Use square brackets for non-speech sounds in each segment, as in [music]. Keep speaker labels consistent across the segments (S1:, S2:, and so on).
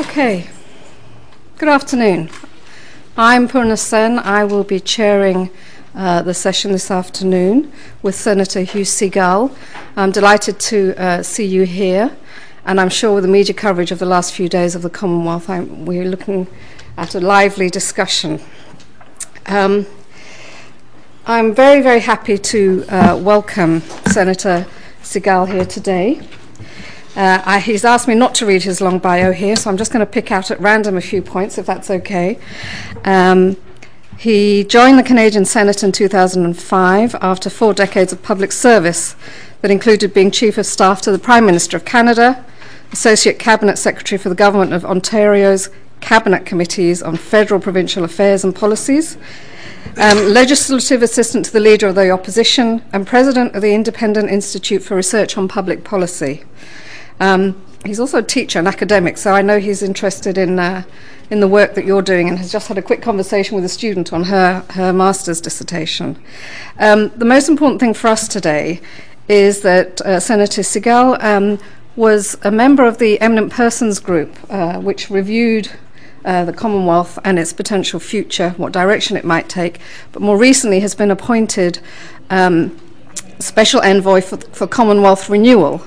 S1: Okay. Good afternoon. I'm Purna Sen. I will be chairing uh, the session this afternoon with Senator Hugh Segal. I'm delighted to uh, see you here, and I'm sure with the media coverage of the last few days of the Commonwealth, I'm, we're looking at a lively discussion. Um, I'm very, very happy to uh, welcome Senator Segal here today. Uh, I, he's asked me not to read his long bio here, so I'm just going to pick out at random a few points, if that's okay. Um, he joined the Canadian Senate in 2005 after four decades of public service that included being Chief of Staff to the Prime Minister of Canada, Associate Cabinet Secretary for the Government of Ontario's Cabinet Committees on Federal Provincial Affairs and Policies, um, Legislative Assistant to the Leader of the Opposition, and President of the Independent Institute for Research on Public Policy. Um, he's also a teacher and academic, so I know he's interested in uh, in the work that you're doing, and has just had a quick conversation with a student on her her master's dissertation. Um, the most important thing for us today is that uh, Senator Segal um, was a member of the Eminent Persons Group, uh, which reviewed. Uh, the Commonwealth and its potential future, what direction it might take, but more recently has been appointed um, Special Envoy for, for Commonwealth Renewal.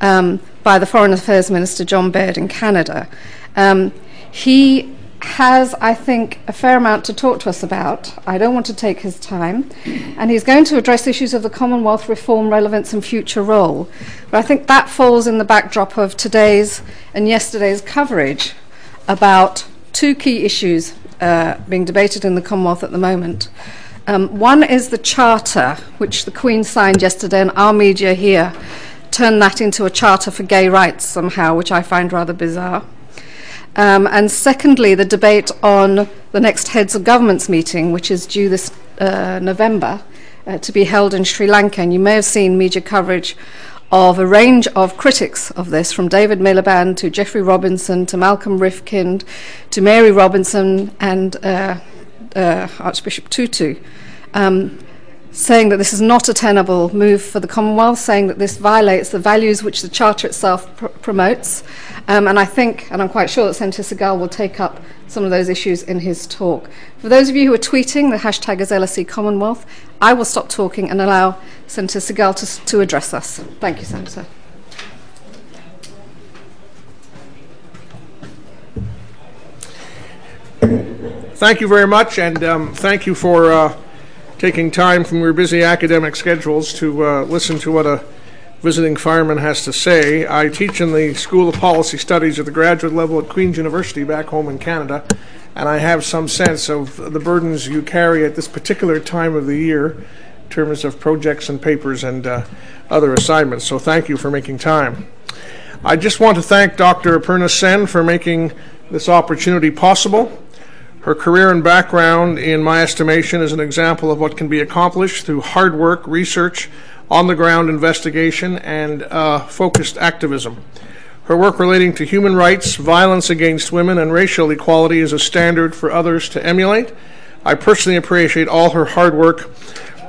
S1: Um, by the Foreign Affairs Minister John Baird in Canada. Um, he has, I think, a fair amount to talk to us about. I don't want to take his time. And he's going to address issues of the Commonwealth reform relevance and future role. But I think that falls in the backdrop of today's and yesterday's coverage about two key issues uh, being debated in the Commonwealth at the moment. Um, one is the Charter, which the Queen signed yesterday, and our media here turn that into a charter for gay rights somehow, which I find rather bizarre. Um, and secondly, the debate on the next heads of governments meeting, which is due this uh, November uh, to be held in Sri Lanka. And you may have seen media coverage of a range of critics of this, from David Miliband to Geoffrey Robertson to Malcolm Rifkind to Mary Robinson and uh, uh Archbishop Tutu. Um, saying that this is not a tenable move for the Commonwealth, saying that this violates the values which the Charter itself pr- promotes. Um, and I think, and I'm quite sure that Senator Segal will take up some of those issues in his talk. For those of you who are tweeting, the hashtag is LSE Commonwealth. I will stop talking and allow Senator Segal to, to address us. Thank you, Senator.
S2: Thank you very much, and um, thank you for. Uh, taking time from your busy academic schedules to uh, listen to what a visiting fireman has to say. I teach in the School of Policy Studies at the graduate level at Queen's University back home in Canada, and I have some sense of the burdens you carry at this particular time of the year in terms of projects and papers and uh, other assignments. So thank you for making time. I just want to thank Dr. Purna Sen for making this opportunity possible. Her career and background, in my estimation, is an example of what can be accomplished through hard work, research, on the ground investigation, and uh, focused activism. Her work relating to human rights, violence against women, and racial equality is a standard for others to emulate. I personally appreciate all her hard work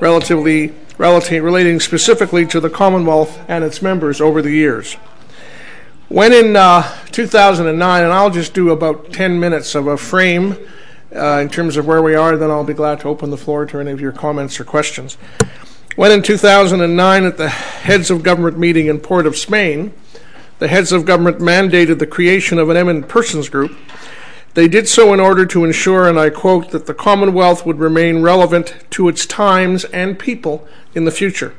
S2: relatively relative, relating specifically to the Commonwealth and its members over the years. When in uh, 2009, and I'll just do about 10 minutes of a frame Uh, in terms of where we are, then I'll be glad to open the floor to any of your comments or questions. When in 2009, at the Heads of Government meeting in Port of Spain, the heads of government mandated the creation of an eminent persons group. They did so in order to ensure, and I quote, that the Commonwealth would remain relevant to its times and people in the future,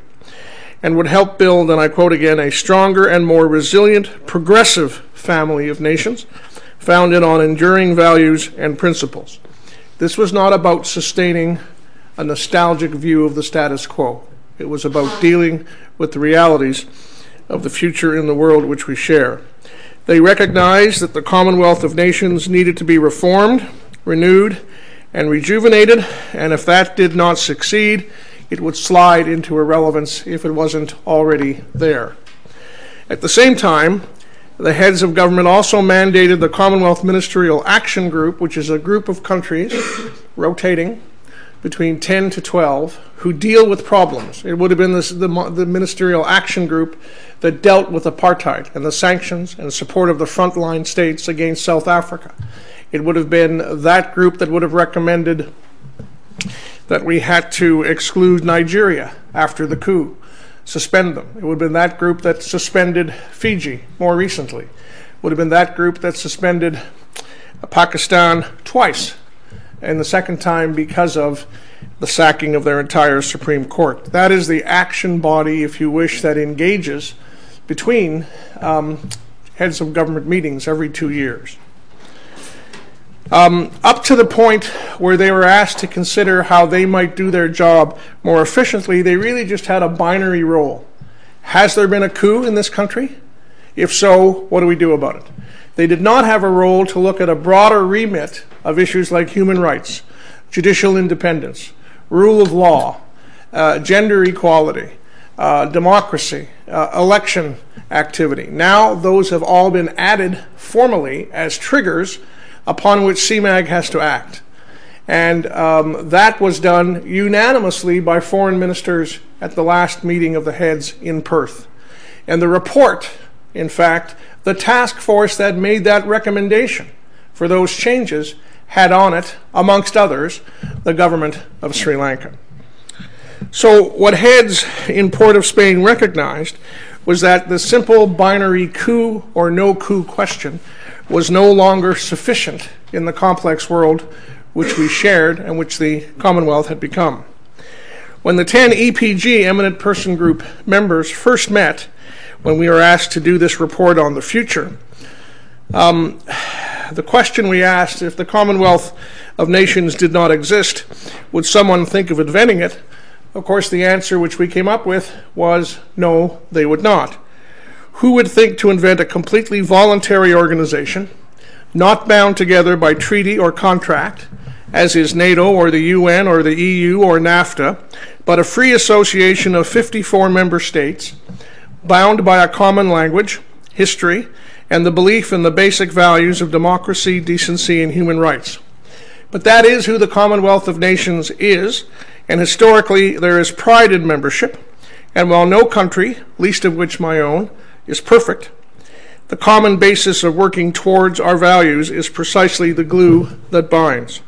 S2: and would help build, and I quote again, a stronger and more resilient, progressive family of nations founded on enduring values and principles. This was not about sustaining a nostalgic view of the status quo. It was about dealing with the realities of the future in the world which we share. They recognized that the Commonwealth of Nations needed to be reformed, renewed, and rejuvenated, and if that did not succeed, it would slide into irrelevance if it wasn't already there. At the same time, the heads of government also mandated the Commonwealth Ministerial Action Group, which is a group of countries rotating between 10 to 12 who deal with problems. It would have been this, the, the ministerial action group that dealt with apartheid and the sanctions and support of the frontline states against South Africa. It would have been that group that would have recommended that we had to exclude Nigeria after the coup, suspend them. It would have been that group that suspended Fiji more recently. Would have been that group that suspended Pakistan twice, and the second time because of the sacking of their entire Supreme Court. That is the action body, if you wish, that engages between um, heads of government meetings every two years. Um, up to the point where they were asked to consider how they might do their job more efficiently, they really just had a binary role. Has there been a coup in this country? If so, what do we do about it? They did not have a role to look at a broader remit of issues like human rights, judicial independence, rule of law, uh, gender equality, uh, democracy, uh, election activity. Now, those have all been added formally as triggers upon which CMAG has to act. And um, that was done unanimously by foreign ministers at the last meeting of the heads in Perth. And the report, in fact, the task force that made that recommendation for those changes had on it, amongst others, the government of Sri Lanka. So, what heads in Port of Spain recognized was that the simple binary coup or no coup question was no longer sufficient in the complex world which we shared and which the Commonwealth had become. When the 10 EPG eminent person group members first met, when we were asked to do this report on the future, um, the question we asked if the Commonwealth of Nations did not exist, would someone think of inventing it? Of course, the answer which we came up with was no, they would not. Who would think to invent a completely voluntary organization, not bound together by treaty or contract, as is NATO or the UN or the EU or NAFTA, but a free association of 54 member states, bound by a common language, history, and the belief in the basic values of democracy, decency, and human rights. But that is who the Commonwealth of Nations is, and historically there is pride in membership. And while no country, least of which my own, is perfect, the common basis of working towards our values is precisely the glue that binds.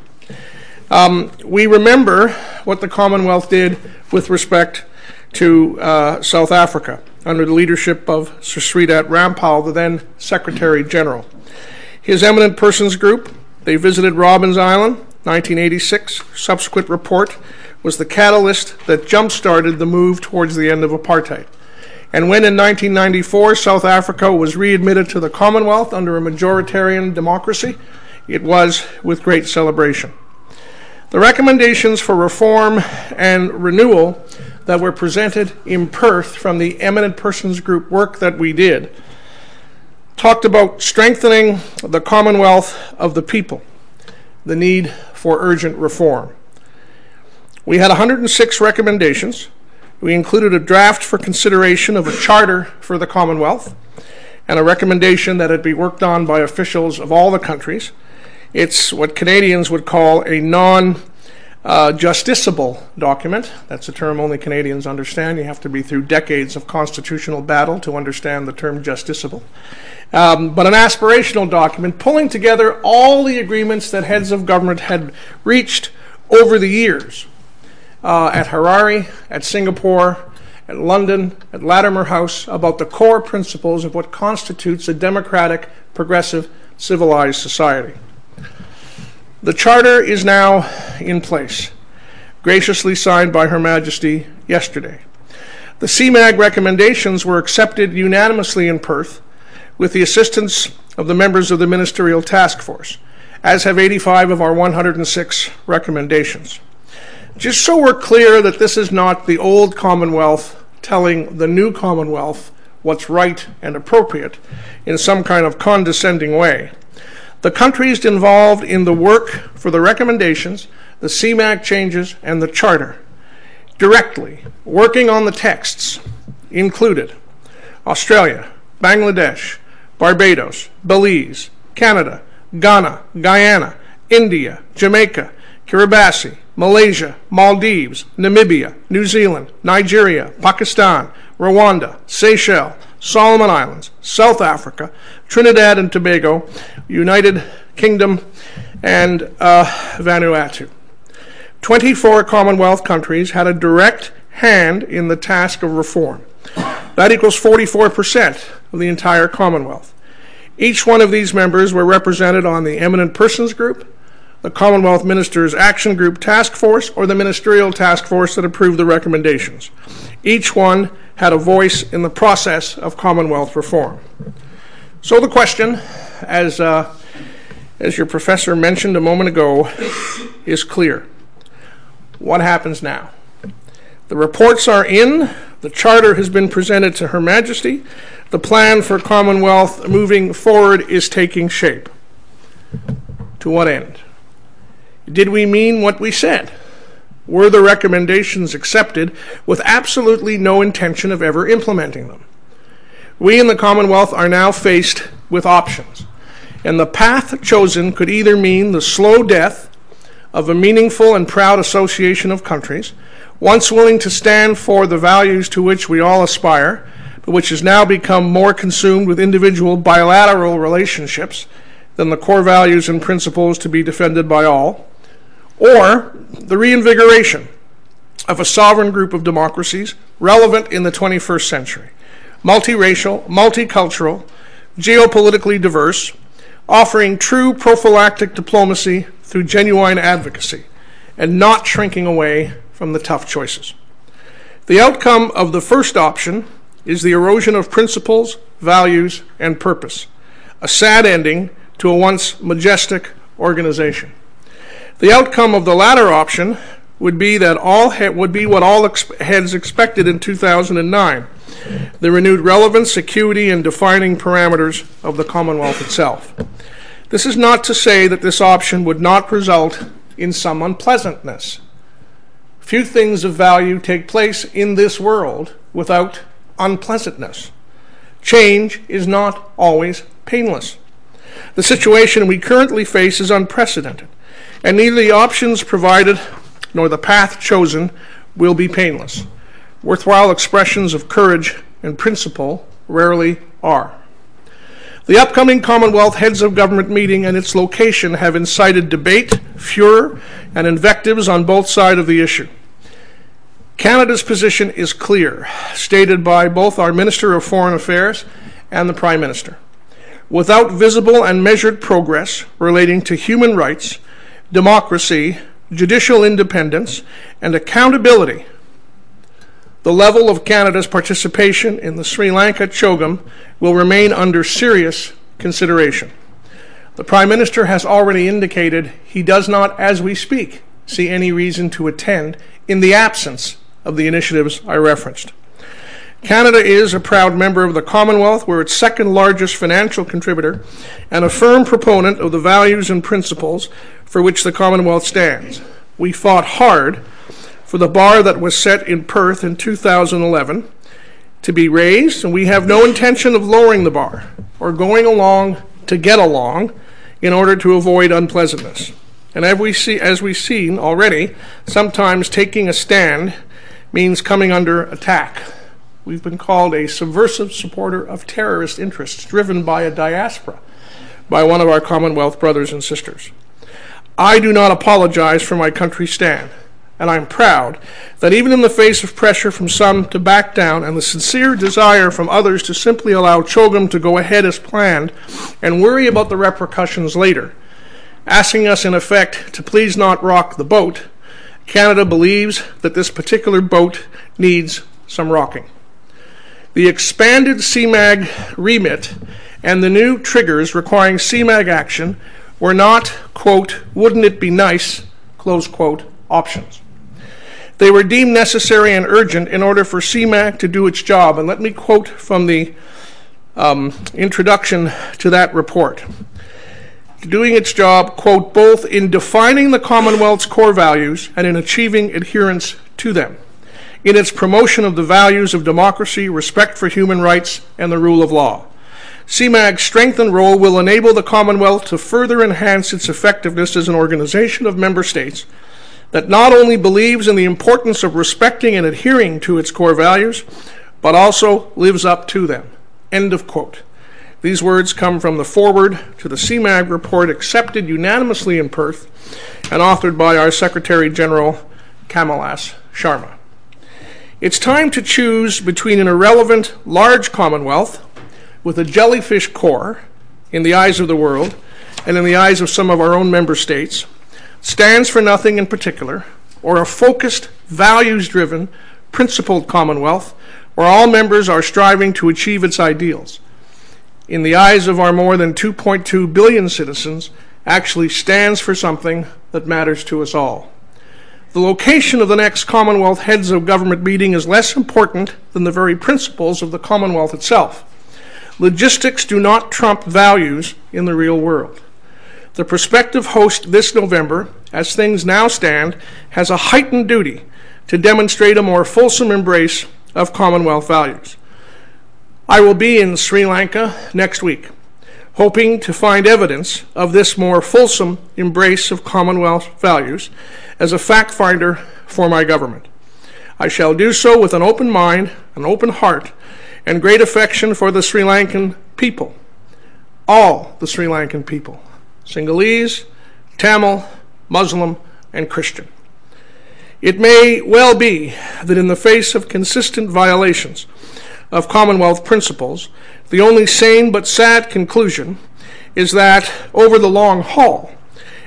S2: Um, we remember what the Commonwealth did with respect to uh, South Africa under the leadership of Sir Shridath Ramphal, the then Secretary General. His eminent persons group, they visited Robben Island, 1986. Subsequent report was the catalyst that jump started the move towards the end of apartheid. And when in 1994 South Africa was readmitted to the Commonwealth under a majoritarian democracy, it was with great celebration. The recommendations for reform and renewal that were presented in Perth from the eminent persons group work that we did talked about strengthening the commonwealth of the people, the need for urgent reform. We had 106 recommendations. We included a draft for consideration of a charter for the Commonwealth and a recommendation that it be worked on by officials of all the countries. It's what Canadians would call a non uh, justiciable document. That's a term only Canadians understand. You have to be through decades of constitutional battle to understand the term justiciable. Um, but an aspirational document pulling together all the agreements that heads of government had reached over the years Uh, at Harare, at Singapore, at London, at Latimer House about the core principles of what constitutes a democratic, progressive, civilized society. The charter is now in place, graciously signed by Her Majesty yesterday. The CMAG recommendations were accepted unanimously in Perth with the assistance of the members of the Ministerial Task Force, as have 85 of our 106 recommendations. Just so we're clear that this is not the old Commonwealth telling the new Commonwealth what's right and appropriate in some kind of condescending way. The countries involved in the work for the recommendations, the CMAG changes, and the Charter, directly working on the texts, included Australia, Bangladesh, Barbados, Belize, Canada, Ghana, Guyana, India, Jamaica, Kiribati, Malaysia, Maldives, Namibia, New Zealand, Nigeria, Pakistan, Rwanda, Seychelles, Solomon Islands, South Africa, Trinidad and Tobago, United Kingdom, and uh, Vanuatu. 24 Commonwealth countries had a direct hand in the task of reform. That equals 44% of the entire Commonwealth. Each one of these members were represented on the Eminent Persons Group, the Commonwealth Ministers Action Group Task Force, or the Ministerial Task Force that approved the recommendations. Each one had a voice in the process of Commonwealth reform. So the question, as, uh, as your professor mentioned a moment ago, is clear. What happens now? The reports are in, the charter has been presented to Her Majesty, the plan for Commonwealth moving forward is taking shape. To what end? Did we mean what we said? Were the recommendations accepted with absolutely no intention of ever implementing them? We in the Commonwealth are now faced with options, and the path chosen could either mean the slow death of a meaningful and proud association of countries, once willing to stand for the values to which we all aspire, but which has now become more consumed with individual bilateral relationships than the core values and principles to be defended by all, or the reinvigoration of a sovereign group of democracies relevant in the 21st century, multiracial, multicultural, geopolitically diverse, offering true prophylactic diplomacy through genuine advocacy, and not shrinking away from the tough choices. The outcome of the first option is the erosion of principles, values, and purpose, a sad ending to a once majestic organization. The outcome of the latter option would be that all he- would be what all heads expected in 2009: the renewed relevance, acuity, and defining parameters of the Commonwealth itself. This is not to say that this option would not result in some unpleasantness. Few things of value take place in this world without unpleasantness. Change is not always painless. The situation we currently face is unprecedented and neither the options provided nor the path chosen will be painless. Worthwhile expressions of courage and principle rarely are. The upcoming Commonwealth Heads of Government meeting and its location have incited debate, furor, and invectives on both sides of the issue. Canada's position is clear, stated by both our Minister of Foreign Affairs and the Prime Minister. Without visible and measured progress relating to human rights, democracy, judicial independence, and accountability, the level of Canada's participation in the Sri Lanka CHOGM will remain under serious consideration. The Prime Minister has already indicated he does not, as we speak, see any reason to attend in the absence of the initiatives I referenced. Canada is a proud member of the Commonwealth. We're its second largest financial contributor and a firm proponent of the values and principles for which the Commonwealth stands. We fought hard for the bar that was set in Perth in 2011 to be raised, and we have no intention of lowering the bar or going along to get along in order to avoid unpleasantness. And as, we see, as we've seen already, sometimes taking a stand means coming under attack. We've been called a subversive supporter of terrorist interests driven by a diaspora by one of our Commonwealth brothers and sisters. I do not apologize for my country's stand, and I'm proud that even in the face of pressure from some to back down and the sincere desire from others to simply allow CHOGM to go ahead as planned and worry about the repercussions later, asking us in effect to please not rock the boat, Canada believes that this particular boat needs some rocking. The expanded CMAG remit and the new triggers requiring CMAG action were not, quote, wouldn't it be nice, close quote, options. They were deemed necessary and urgent in order for CMAG to do its job. And let me quote from the um, introduction to that report. Doing its job, quote, both in defining the Commonwealth's core values and in achieving adherence to them in its promotion of the values of democracy, respect for human rights, and the rule of law. CMAG's strength and role will enable the Commonwealth to further enhance its effectiveness as an organization of member states that not only believes in the importance of respecting and adhering to its core values, but also lives up to them. End of quote. These words come from the foreword to the CMAG report accepted unanimously in Perth and authored by our Secretary General Kamalesh Sharma. It's time to choose between an irrelevant large commonwealth with a jellyfish core in the eyes of the world and in the eyes of some of our own member states, stands for nothing in particular, or a focused, values driven, principled commonwealth where all members are striving to achieve its ideals in the eyes of our more than 2.2 billion citizens, actually stands for something that matters to us all. The location of the next Commonwealth Heads of Government meeting is less important than the very principles of the Commonwealth itself. Logistics do not trump values in the real world. The prospective host this November, as things now stand, has a heightened duty to demonstrate a more fulsome embrace of Commonwealth values. I will be in Sri Lanka next week, hoping to find evidence of this more fulsome embrace of Commonwealth values as a fact finder for my government. I shall do so with an open mind, an open heart, and great affection for the Sri Lankan people. All the Sri Lankan people Sinhalese, Tamil, Muslim, and Christian. It may well be that in the face of consistent violations of Commonwealth principles, the only sane but sad conclusion is that over the long haul,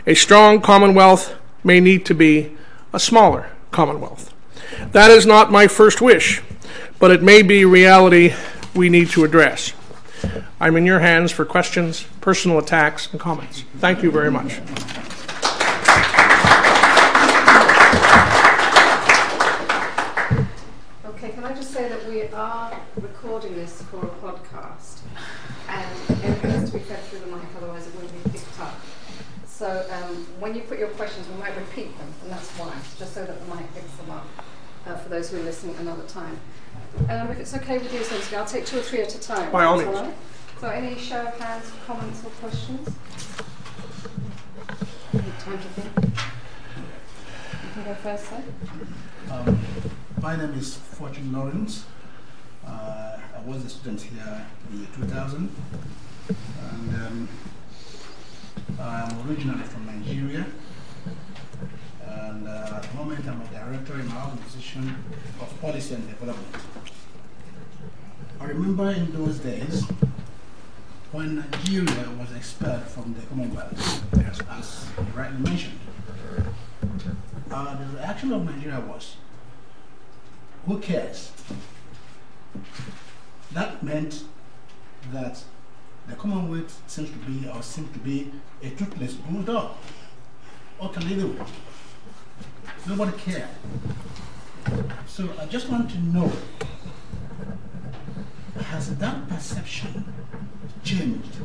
S2: a strong Commonwealth may need to be a smaller Commonwealth. That is not my first wish, but it may be reality we need to address. I'm in your hands for questions, personal attacks, and comments. Thank you very much.
S1: Okay, can I just say that we are recording this for a podcast, and everything has to be fed through the mic, otherwise it won't be picked up. So um, when you put your questions, we might repeat them, and that's why, just so that the mic picks them up uh, for those who are listening another time. Um, if it's okay with you, Sensei, I'll take two or three at a time.
S2: By all means.
S1: right? So any show of hands, comments, or questions? Need time to think. You can go first, sir.
S3: Um, my name is Fortune Lawrence. Uh, I was a student here in the year 2000. And um, I'm originally from Nigeria. And uh, at the moment, I'm a director in my organization of policy and development. I remember in those days when Nigeria was expelled from the Commonwealth, as you rightly mentioned. Uh, the reaction of Nigeria was, who cares? That meant that the Commonwealth seems to be, or seemed to be, a toothless bulldog. What can they do? Nobody cared. So I just want to know, has that perception changed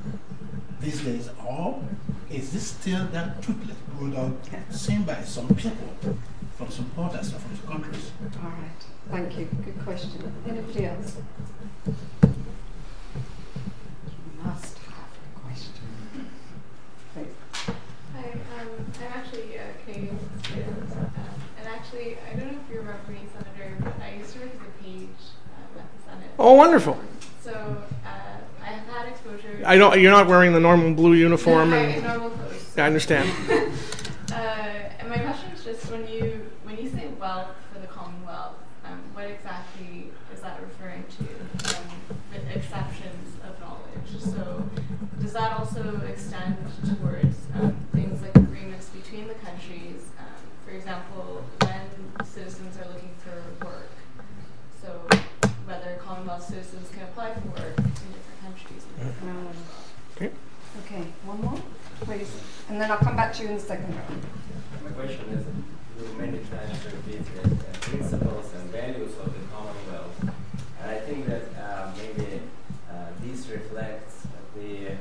S3: these days, or is this still that toothless bulldog seen by some people from some quarters or from some countries?
S1: All right, thank you. Good question. Anybody else? Must have a question. Please.
S4: Hi, um, I'm actually a Canadian student, um, and actually, I don't know if you remember me, Senator, but I used to work as a page um, at the Senate.
S2: Oh, wonderful.
S4: So uh, I have had exposure.
S2: I don't. You're not wearing the normal blue uniform,
S4: No,
S2: and
S4: normal clothes.
S2: I understand. [laughs]
S4: Uh, and my question is just when you when you say wealth for the Commonwealth, um, what exactly is that referring to? Um, with exceptions of knowledge. So does that also extend towards um, things like agreements between the countries? Um, for example, when citizens are looking for work, so whether Commonwealth citizens can apply for work in different countries.
S1: Um,
S2: Okay.
S1: Okay, one more, please. And then I'll come back to you in the second round.
S5: My question is, you many times repeat the uh, principles and values of the Commonwealth, and I think that uh, maybe uh, this reflects the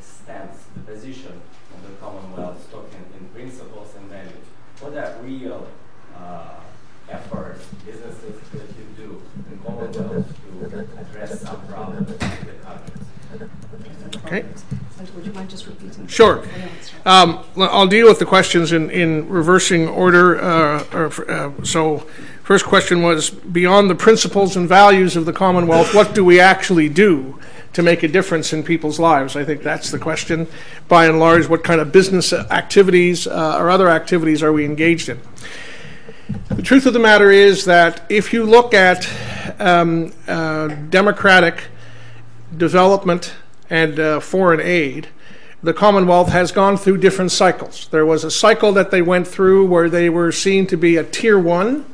S5: stance, the position of the Commonwealth, talking in principles and values. What are real uh, efforts businesses that you do in Commonwealth to address some problems in the countries?
S2: Okay.
S1: Would you mind just repeating?
S2: Sure. Um, I'll deal with the questions in, in reversing order. Uh, uh, so, first question was beyond the principles and values of the Commonwealth, what do we actually do to make a difference in people's lives? I think that's the question. By and large, what kind of business activities uh, or other activities are we engaged in? The truth of the matter is that if you look at um, democratic development and foreign aid, the Commonwealth has gone through different cycles. There was a cycle that they went through where they were seen to be a tier one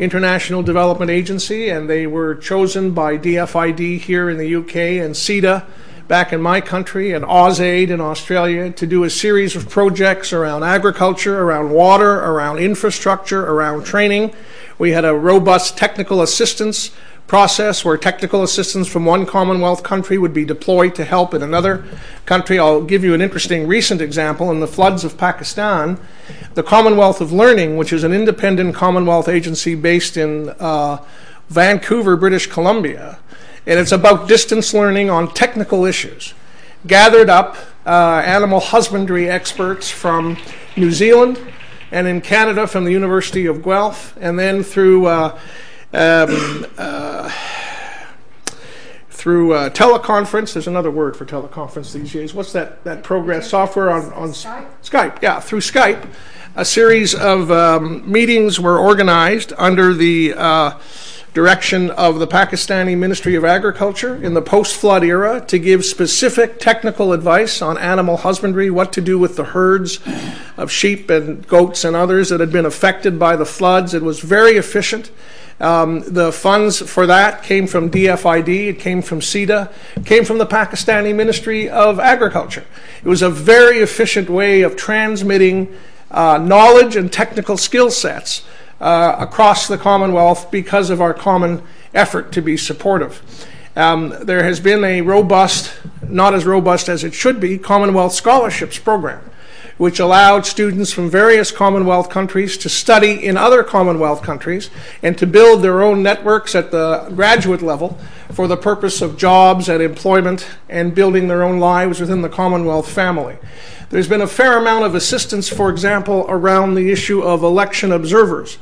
S2: international development agency, and they were chosen by DFID here in the UK and CIDA back in my country and AusAid in Australia to do a series of projects around agriculture, around water, around infrastructure, around training. We had a robust technical assistance process where technical assistance from one Commonwealth country would be deployed to help in another country. I'll give you an interesting recent example. In the floods of Pakistan, the Commonwealth of Learning, which is an independent Commonwealth agency based in uh, Vancouver, British Columbia, and it's about distance learning on technical issues, gathered up uh, animal husbandry experts from New Zealand and in Canada from the University of Guelph, and then through uh, um, uh, through uh, teleconference. There's another word for teleconference these days. What's that, that program software on, on Skype? Skype, yeah, through Skype. A series of um, meetings were organized under the uh, direction of the Pakistani Ministry of Agriculture in the post flood era to give specific technical advice on animal husbandry, what to do with the herds of sheep and goats and others that had been affected by the floods. It was very efficient. Um, the funds for that came from DFID, it came from CIDA, came from the Pakistani Ministry of Agriculture. It was a very efficient way of transmitting uh, knowledge and technical skill sets uh, across the Commonwealth because of our common effort to be supportive. Um, there has been a robust, not as robust as it should be, Commonwealth Scholarships program which allowed students from various Commonwealth countries to study in other Commonwealth countries and to build their own networks at the graduate level for the purpose of jobs and employment and building their own lives within the Commonwealth family. There's been a fair amount of assistance, for example, around the issue of election observers.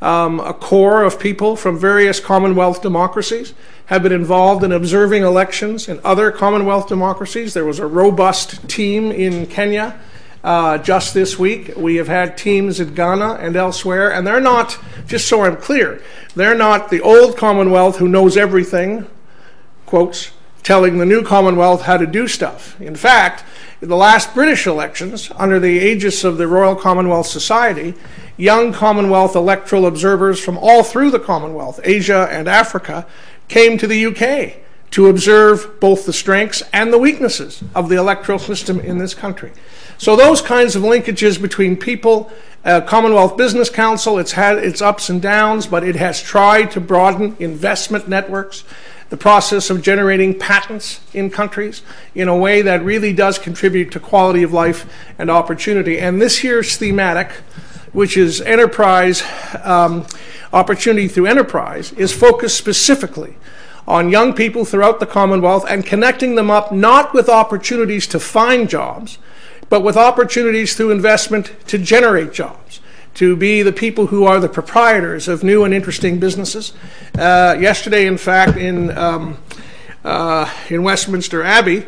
S2: Um, a core of people from various Commonwealth democracies have been involved in observing elections in other Commonwealth democracies. There was a robust team in Kenya uh, just this week. We have had teams in Ghana and elsewhere, and they're not, just so I'm clear, they're not the old Commonwealth who knows everything, quotes, telling the new Commonwealth how to do stuff. In fact, in the last British elections, under the aegis of the Royal Commonwealth Society, young Commonwealth electoral observers from all through the Commonwealth, Asia and Africa, came to the UK to observe both the strengths and the weaknesses of the electoral system in this country. So those kinds of linkages between people, uh, Commonwealth Business Council, it's had its ups and downs, but it has tried to broaden investment networks, the process of generating patents in countries in a way that really does contribute to quality of life and opportunity. And this here's thematic, which is enterprise, um, opportunity through enterprise, is focused specifically on young people throughout the Commonwealth and connecting them up not with opportunities to find jobs, but with opportunities through investment to generate jobs, to be the people who are the proprietors of new and interesting businesses. Uh, yesterday, in fact, in, um, uh, in Westminster Abbey,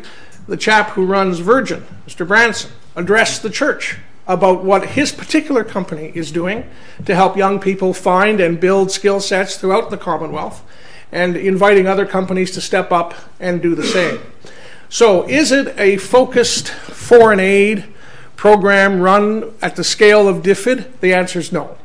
S2: the chap who runs Virgin, Mr. Branson, addressed the church about what his particular company is doing to help young people find and build skill sets throughout the Commonwealth and inviting other companies to step up and do the same. So, is it a focused foreign aid program run at the scale of DFID? The answer is no.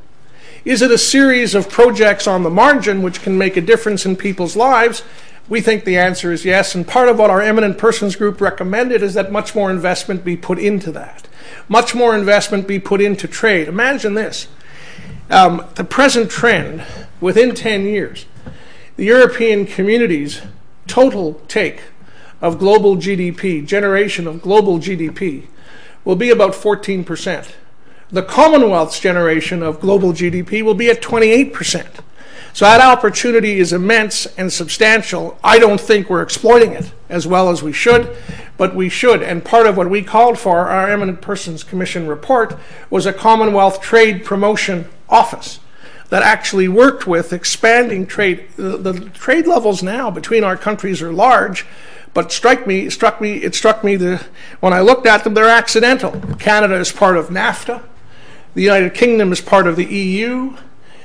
S2: Is it a series of projects on the margin which can make a difference in people's lives? We think the answer is yes, and part of what our Eminent Persons Group recommended is that much more investment be put into that. Much more investment be put into trade. Imagine this um, the present trend within 10 years, the European community's total take of global GDP, generation of global GDP, will be about 14%. The Commonwealth's generation of global GDP will be at 28%. So that opportunity is immense and substantial. I don't think we're exploiting it as well as we should, but we should. And part of what we called for, our Eminent Persons Commission report, was a Commonwealth Trade Promotion Office that actually worked with expanding trade. The, trade levels now between our countries are large, but struck me, struck me, it struck me that when I looked at them, they're accidental. Canada is part of NAFTA. The United Kingdom is part of the EU.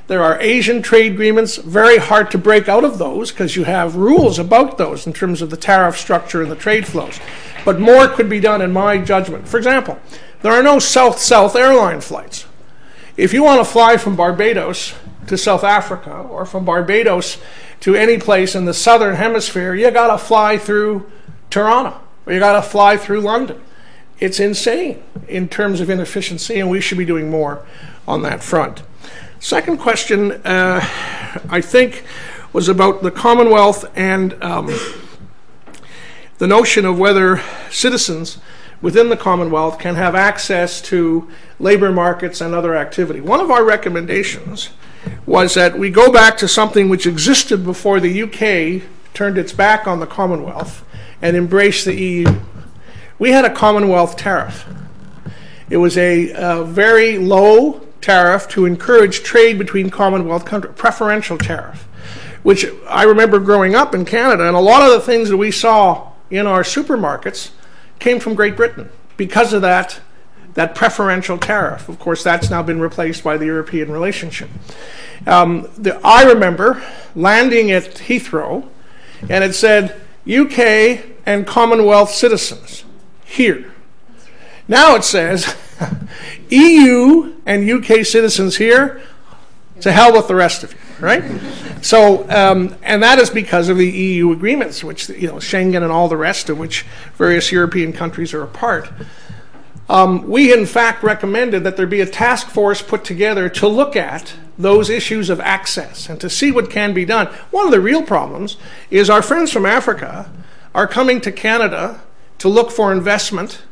S2: There are Asian trade agreements, very hard to break out of those because you have rules about those in terms of the tariff structure and the trade flows. But more could be done in my judgment. For example, there are no south south airline flights. If you want to fly from Barbados to South Africa or from Barbados to any place in the southern hemisphere, you got to fly through Toronto or you got to fly through London. It's insane in terms of inefficiency, and we should be doing more on that front. Second question, uh, I think, was about the Commonwealth and um, the notion of whether citizens within the Commonwealth can have access to labor markets and other activity. One of our recommendations was that we go back to something which existed before the UK turned its back on the Commonwealth and embraced the EU. We had a Commonwealth tariff. It was a, a very low tariff to encourage trade between Commonwealth countries, preferential tariff, which I remember growing up in Canada, and a lot of the things that we saw in our supermarkets came from Great Britain because of that, that preferential tariff. Of course, that's now been replaced by the European relationship. Um, the, I remember landing at Heathrow, and it said UK and Commonwealth citizens here. Now it says [laughs] EU and UK citizens here, to hell with the rest of you, right? So, um, and that is because of the EU agreements, which, you know, Schengen and all the rest of which various European countries are a part. Um, we, in fact, recommended that there be a task force put together to look at those issues of access and to see what can be done. One of the real problems is our friends from Africa are coming to Canada to look for investment,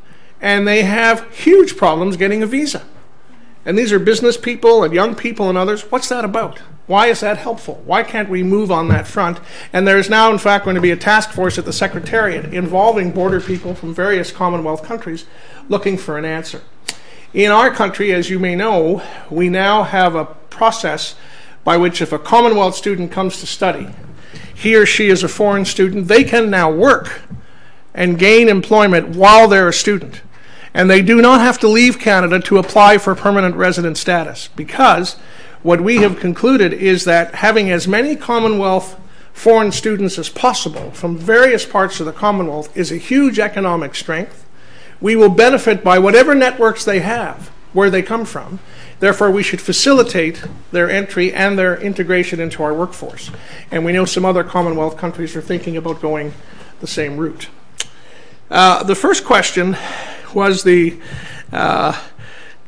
S2: and they have huge problems getting a visa. And these are business people and young people and others. What's that about? Why is that helpful? Why can't we move on that front? And there is now, in fact, going to be a task force at the Secretariat involving border people from various Commonwealth countries looking for an answer. In our country, as you may know, we now have a process by which if a Commonwealth student comes to study, he or she is a foreign student, they can now work and gain employment while they're a student. And they do not have to leave Canada to apply for permanent resident status because what we have concluded is that having as many Commonwealth foreign students as possible from various parts of the Commonwealth is a huge economic strength. We will benefit by whatever networks they have, where they come from. Therefore, we should facilitate their entry and their integration into our workforce. And we know some other Commonwealth countries are thinking about going the same route. Uh, the first question was the uh,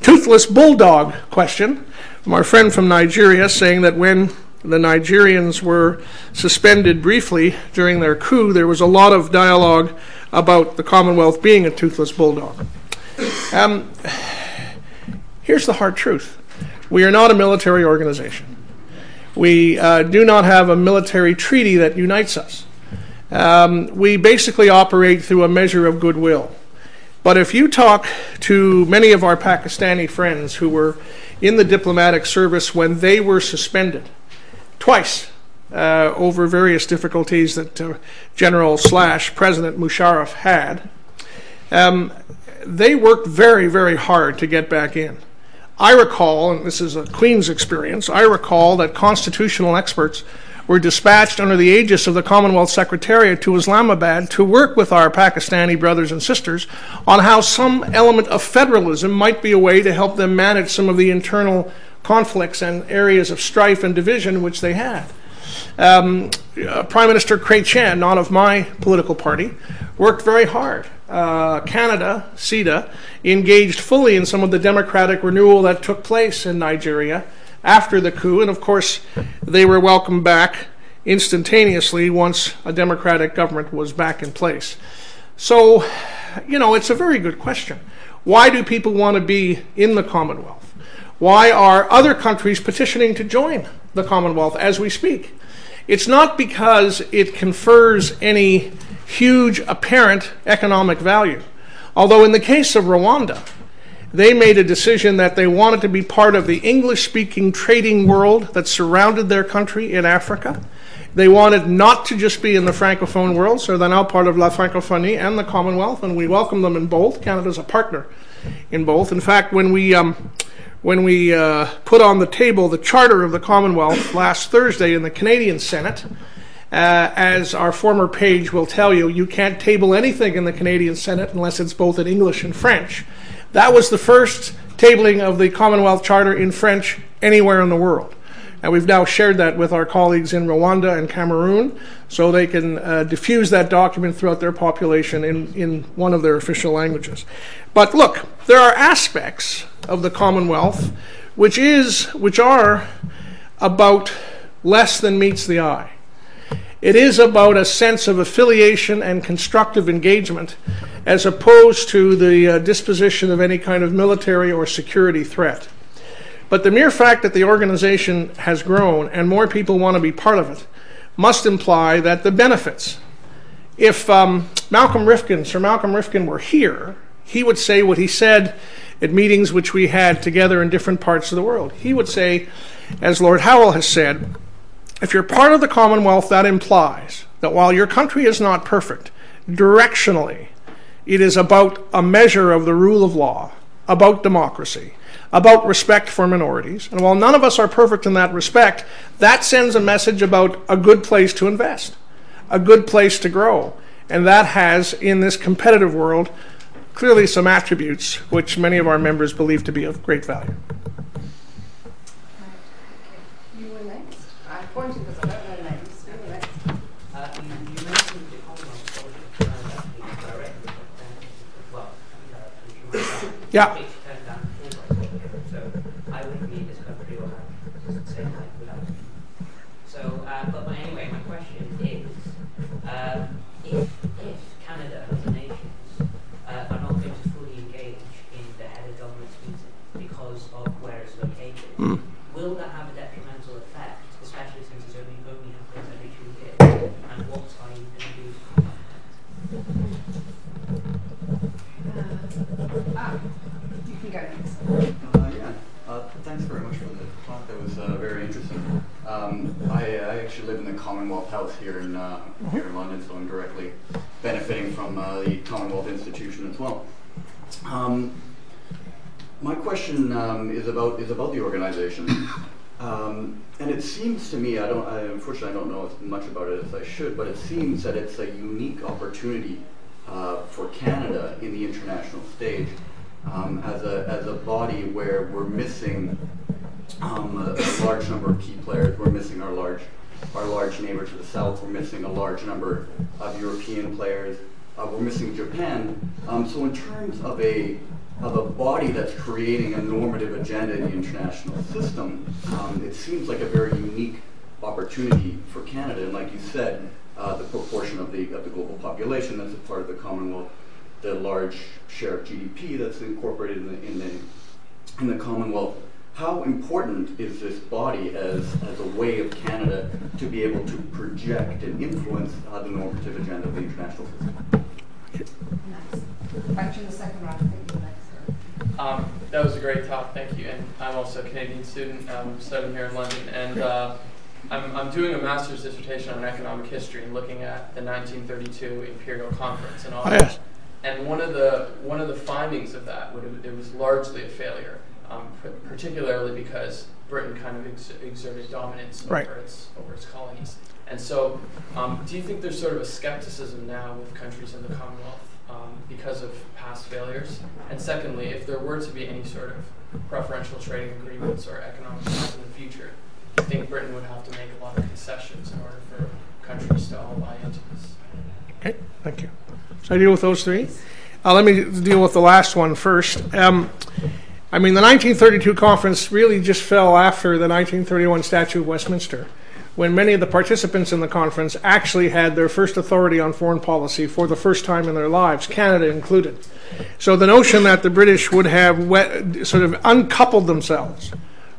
S2: toothless bulldog question from our friend from Nigeria, saying that when the Nigerians were suspended briefly during their coup, there was a lot of dialogue about the Commonwealth being a toothless bulldog. Um, here's the hard truth we are not a military organization. We uh, do not have a military treaty that unites us. Um, we basically operate through a measure of goodwill. But if you talk to many of our Pakistani friends who were in the diplomatic service when they were suspended twice uh, over various difficulties that uh, General slash President Musharraf had, um, they worked very, very hard to get back in. I recall, and this is a Queen's experience, I recall that constitutional experts were dispatched under the aegis of the Commonwealth Secretariat to Islamabad to work with our Pakistani brothers and sisters on how some element of federalism might be a way to help them manage some of the internal conflicts and areas of strife and division which they had. Um, uh, Prime Minister Chrétien, not of my political party, worked very hard. Uh, Canada, CIDA, engaged fully in some of the democratic renewal that took place in Nigeria after the coup, and of course, they were welcomed back instantaneously once a democratic government was back in place. So, you know, it's a very good question. Why do people want to be in the Commonwealth? Why are other countries petitioning to join the Commonwealth as we speak? It's not because it confers any huge apparent economic value. Although, in the case of Rwanda, they made a decision that they wanted to be part of the English speaking trading world that surrounded their country in Africa. They wanted not to just be in the Francophone world, so they're now part of La Francophonie and the Commonwealth, and we welcome them in both. Canada's a partner in both. In fact, when we um, when we uh, put on the table the Charter of the Commonwealth last Thursday in the Canadian Senate, uh, as our former page will tell you, you can't table anything in the Canadian Senate unless it's both in English and French. That was the first tabling of the Commonwealth Charter in French anywhere in the world. And we've now shared that with our colleagues in Rwanda and Cameroon so they can uh, diffuse that document throughout their population in, in one of their official languages. But look, there are aspects of the Commonwealth which is which are about less than meets the eye. It is about a sense of affiliation and constructive engagement as opposed to the uh, disposition of any kind of military or security threat. But the mere fact that the organization has grown and more people want to be part of it must imply that the benefits. If um, Malcolm Rifkind, Sir Malcolm Rifkind, were here, he would say what he said at meetings which we had together in different parts of the world. He would say, as Lord Howell has said, if you're part of the Commonwealth, that implies that while your country is not perfect, directionally, it is about a measure of the rule of law, about democracy, about respect for minorities. And while none of us are perfect in that respect, that sends a message about a good place to invest, a good place to grow. And that has, in this competitive world, clearly some attributes which many of our members believe to be of great value.
S1: You were next. Because I don't know names. Next.
S6: Uh, you, you mentioned the Commonwealth directly, but then, well, uh,
S2: Yeah.
S6: It's turned down Fulbright, so I wouldn't be in this country or have the same life without it. So, uh, but, but anyway, my question is, um, if, if Canada as a nation uh, are not going to fully engage in the head of government's meeting because of where it's located, will that have a detrimental effect, especially since it's only, only happens every two years? And what are you going to do to combat that?
S1: Ah, you can go next.
S7: Uh, yeah, uh, thanks very much for the talk. That was uh, very interesting. Um, I, I actually live in the Commonwealth House here in uh, here in London, so I'm directly benefiting from uh, the Commonwealth institution as well. Um, my question um, is about is about the organization, um, and it seems to me I don't I, unfortunately I don't know as much about it as I should, but it seems that it's a unique opportunity uh, for Canada in the international stage um, as a as a body where we're missing um, a, a large number of key players. We're missing our large our large neighbor to the south. We're missing a large number of European players. Uh, we're missing Japan. Um, so in terms of a of a body that's creating a normative agenda in the international system, um, it seems like a very unique opportunity for Canada. And like you said, uh, the proportion of the of the global population that's a part of the Commonwealth, the large share of GDP that's incorporated in the in the, in the Commonwealth. How important is this body as, as a way of Canada to be able to project and influence uh, the normative agenda of the international system?
S1: Next. Back to the second round. I think you're next.
S8: Um, that was a great talk, thank you. And I'm also a Canadian student, um, studying here in London, and uh, I'm, I'm doing a master's dissertation on economic history, and looking at the 1932 Imperial Conference and all
S2: Oh,
S8: that.
S2: yes.
S8: And one of the one of the findings of that, would it was largely a failure, um, particularly because Britain kind of ex- exerted dominance
S2: Right.
S8: over its over its colonies. And so, um, do you think there's sort of a skepticism now with countries in the Commonwealth um, because of past failures? And secondly, if there were to be any sort of preferential trading agreements or economic ties in the future, do you think Britain would have to make a lot of concessions in order for countries to all buy into this?
S2: Okay, thank you. So I deal with those three. Uh, let me deal with the last one first. Um, I mean, the 1932 conference really just fell after the 1931 Statute of Westminster, when many of the participants in the conference actually had their first authority on foreign policy for the first time in their lives, Canada included. So the notion that the British would have sort of uncoupled themselves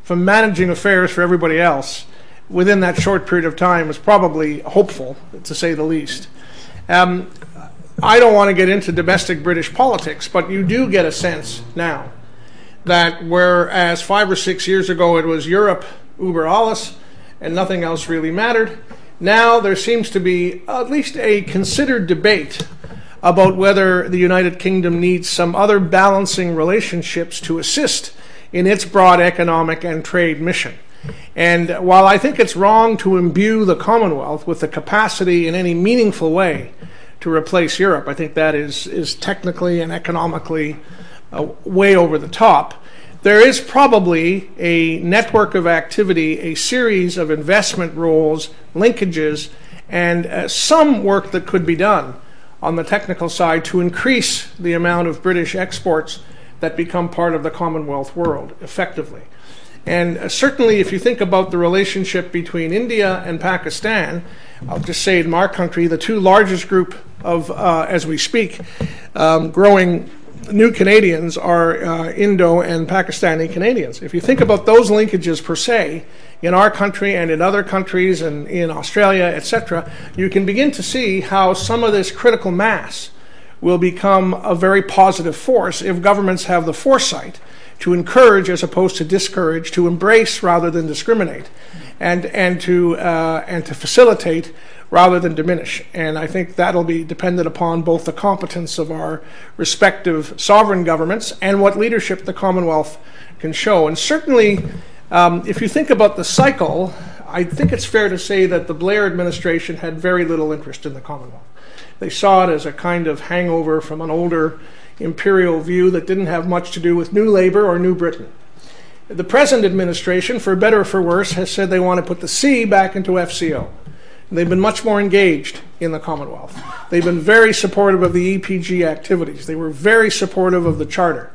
S2: from managing affairs for everybody else within that short period of time was probably hopeful, to say the least. Um, I don't want to get into domestic British politics, but you do get a sense now that whereas five or six years ago it was Europe uber alles and nothing else really mattered, now there seems to be at least a considered debate about whether the United Kingdom needs some other balancing relationships to assist in its broad economic and trade mission. And while I think it's wrong to imbue the Commonwealth with the capacity in any meaningful way to replace Europe. I think that is, is technically and economically way over the top. There is probably a network of activity, a series of investment roles, linkages, and uh, some work that could be done on the technical side to increase the amount of British exports that become part of the Commonwealth world effectively. And uh, certainly, if you think about the relationship between India and Pakistan, I'll just say in our country, the two largest group of, uh, as we speak, um, growing new Canadians are uh, Indo and Pakistani Canadians. If you think about those linkages per se, in our country and in other countries and in Australia, etc., you can begin to see how some of this critical mass will become a very positive force if governments have the foresight to encourage as opposed to discourage, to embrace rather than discriminate, and, and, to, uh, and to facilitate rather than diminish. And I think that'll be dependent upon both the competence of our respective sovereign governments and what leadership the Commonwealth can show. And certainly, um, if you think about the cycle, I think it's fair to say that the Blair administration had very little interest in the Commonwealth. They saw it as a kind of hangover from an older imperial view that didn't have much to do with New Labour or New Britain. The present administration, for better or for worse, has said they want to put the C back into FCO. They've been much more engaged in the Commonwealth. They've been very supportive of the EPG activities. They were very supportive of the Charter.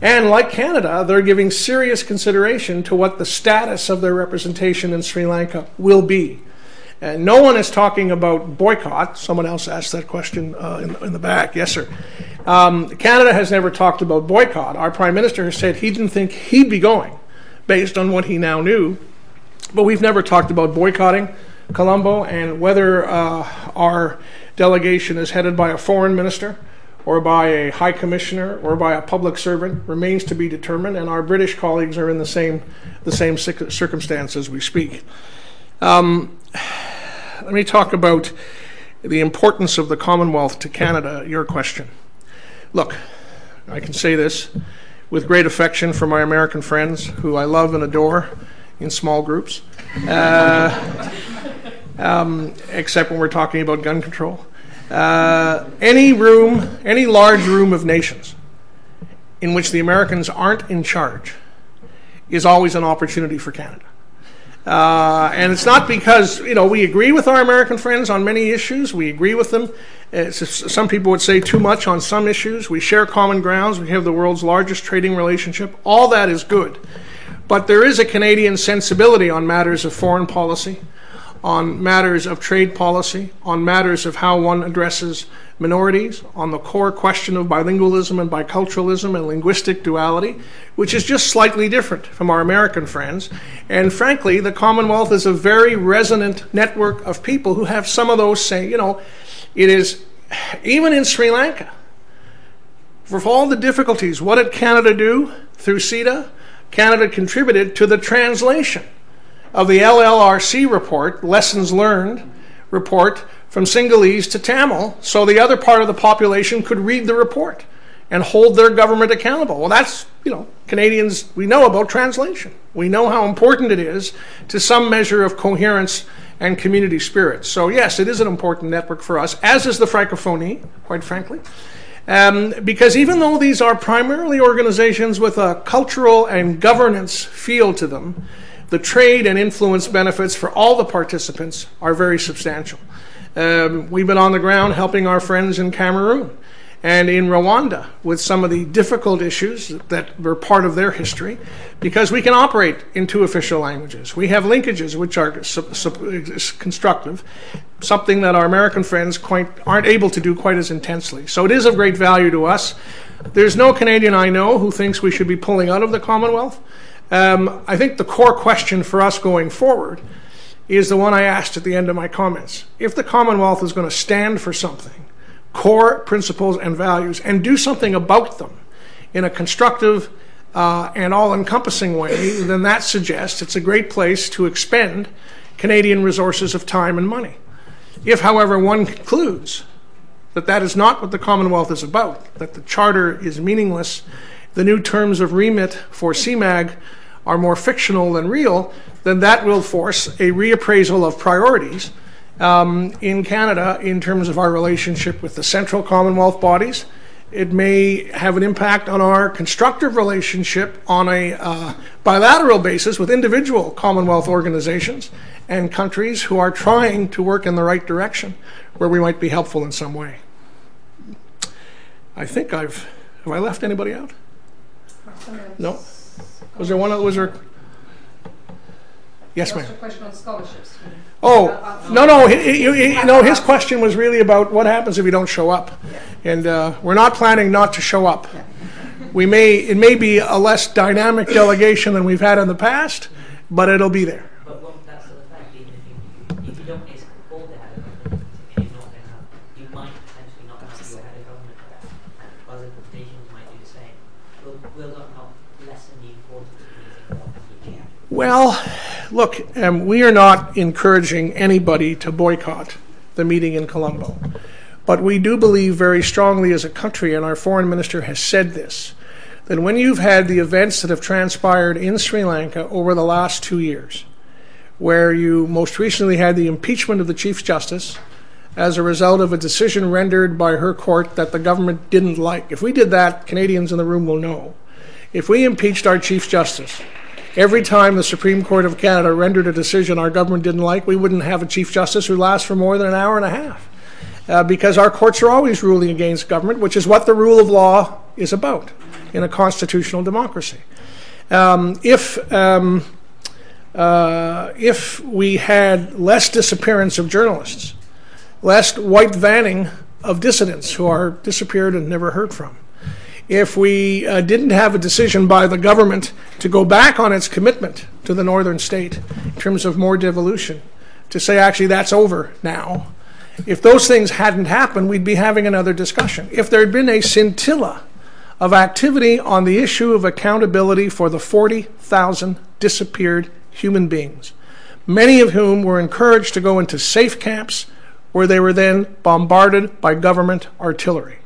S2: And like Canada, they're giving serious consideration to what the status of their representation in Sri Lanka will be. And no one is talking about boycott. Someone else asked that question uh, in, in, the back. Yes, sir. Um, Canada has never talked about boycott. Our Prime Minister has said he didn't think he'd be going based on what he now knew. But we've never talked about boycotting. Colombo and whether uh, our delegation is headed by a foreign minister or by a high commissioner or by a public servant remains to be determined, and our British colleagues are in the same, the same circumstance as we speak. Um, let me talk about the importance of the Commonwealth to Canada, your question. Look, I can say this with great affection for my American friends who I love and adore in small groups. Uh, except when we're talking about gun control. Uh, any room, any large room of nations in which the Americans aren't in charge is always an opportunity for Canada. Uh, and it's not because you know we agree with our American friends on many issues. We agree with them. Some people would say too much on some issues. We share common grounds. We have the world's largest trading relationship. All that is good, but there is a Canadian sensibility on matters of foreign policy, on matters of trade policy, on matters of how one addresses minorities, on the core question of bilingualism and biculturalism and linguistic duality, which is just slightly different from our American friends. And frankly, the Commonwealth is a very resonant network of people who have some of those say, you know, it is, even in Sri Lanka, for all the difficulties, what did Canada do through CETA? Canada contributed to the translation of the LLRC report, Lessons Learned report, from Sinhalese to Tamil, so the other part of the population could read the report and hold their government accountable. Well, that's, you know, Canadians, we know about translation. We know how important it is to some measure of coherence and community spirit. So, yes, it is an important network for us, as is the Francophonie, quite frankly. Um, because even though these are primarily organizations with a cultural and governance feel to them, the trade and influence benefits for all the participants are very substantial. Um, we've been on the ground helping our friends in Cameroon. and in Rwanda with some of the difficult issues that were part of their history, because we can operate in two official languages. We have linkages which are constructive, something that our American friends quite aren't able to do quite as intensely. So it is of great value to us. There's no Canadian I know who thinks we should be pulling out of the Commonwealth. Um, I think the core question for us going forward is the one I asked at the end of my comments. If the Commonwealth is going to stand for something, core principles and values, and do something about them in a constructive uh, and all encompassing way, then that suggests it's a great place to expend Canadian resources of time and money. If, however, one concludes that that is not what the Commonwealth is about, that the Charter is meaningless, the new terms of remit for CMAG are more fictional than real, then that will force a reappraisal of priorities um, in Canada in terms of our relationship with the central Commonwealth bodies. It may have an impact on our constructive relationship on a uh, bilateral basis with individual Commonwealth organizations and countries who are trying to work in the right direction where we might be helpful in some way. I think I've. Have I left anybody out? No. Was there one? Was there? Yes, ma'am.
S1: Just a question on scholarships.
S2: Oh no, no, he, he, he, no. His question was really about what happens if you don't show up, and uh, we're not planning not to show up. We may it may be a less dynamic delegation than we've had in the past, but it'll be there.
S6: But what that's the fact, even if you, if you don't get called the head of government, you're not going to have, you might potentially not have your head of government there. Other nations might do the same. Will, will that not lessen the importance of the meeting?
S2: Well, look, um, we are not encouraging anybody to boycott the meeting in Colombo. But we do believe very strongly as a country, and our foreign minister has said this, that when you've had the events that have transpired in Sri Lanka over the last two years, where you most recently had the impeachment of the Chief Justice as a result of a decision rendered by her court that the government didn't like. If we did that, Canadians in the room will know. If we impeached our Chief Justice, every time the Supreme Court of Canada rendered a decision our government didn't like, we wouldn't have a Chief Justice who lasts for more than an hour and a half. Uh, because our courts are always ruling against government, which is what the rule of law is about in a constitutional democracy. Um, if um, uh, if we had less disappearance of journalists, less white vanning of dissidents who are disappeared and never heard from, if we uh, didn't have a decision by the government to go back on its commitment to the northern state in terms of more devolution, to say actually that's over now, if those things hadn't happened, we'd be having another discussion. If there had been a scintilla of activity on the issue of accountability for the 40,000 disappeared human beings, many of whom were encouraged to go into safe camps where they were then bombarded by government artillery.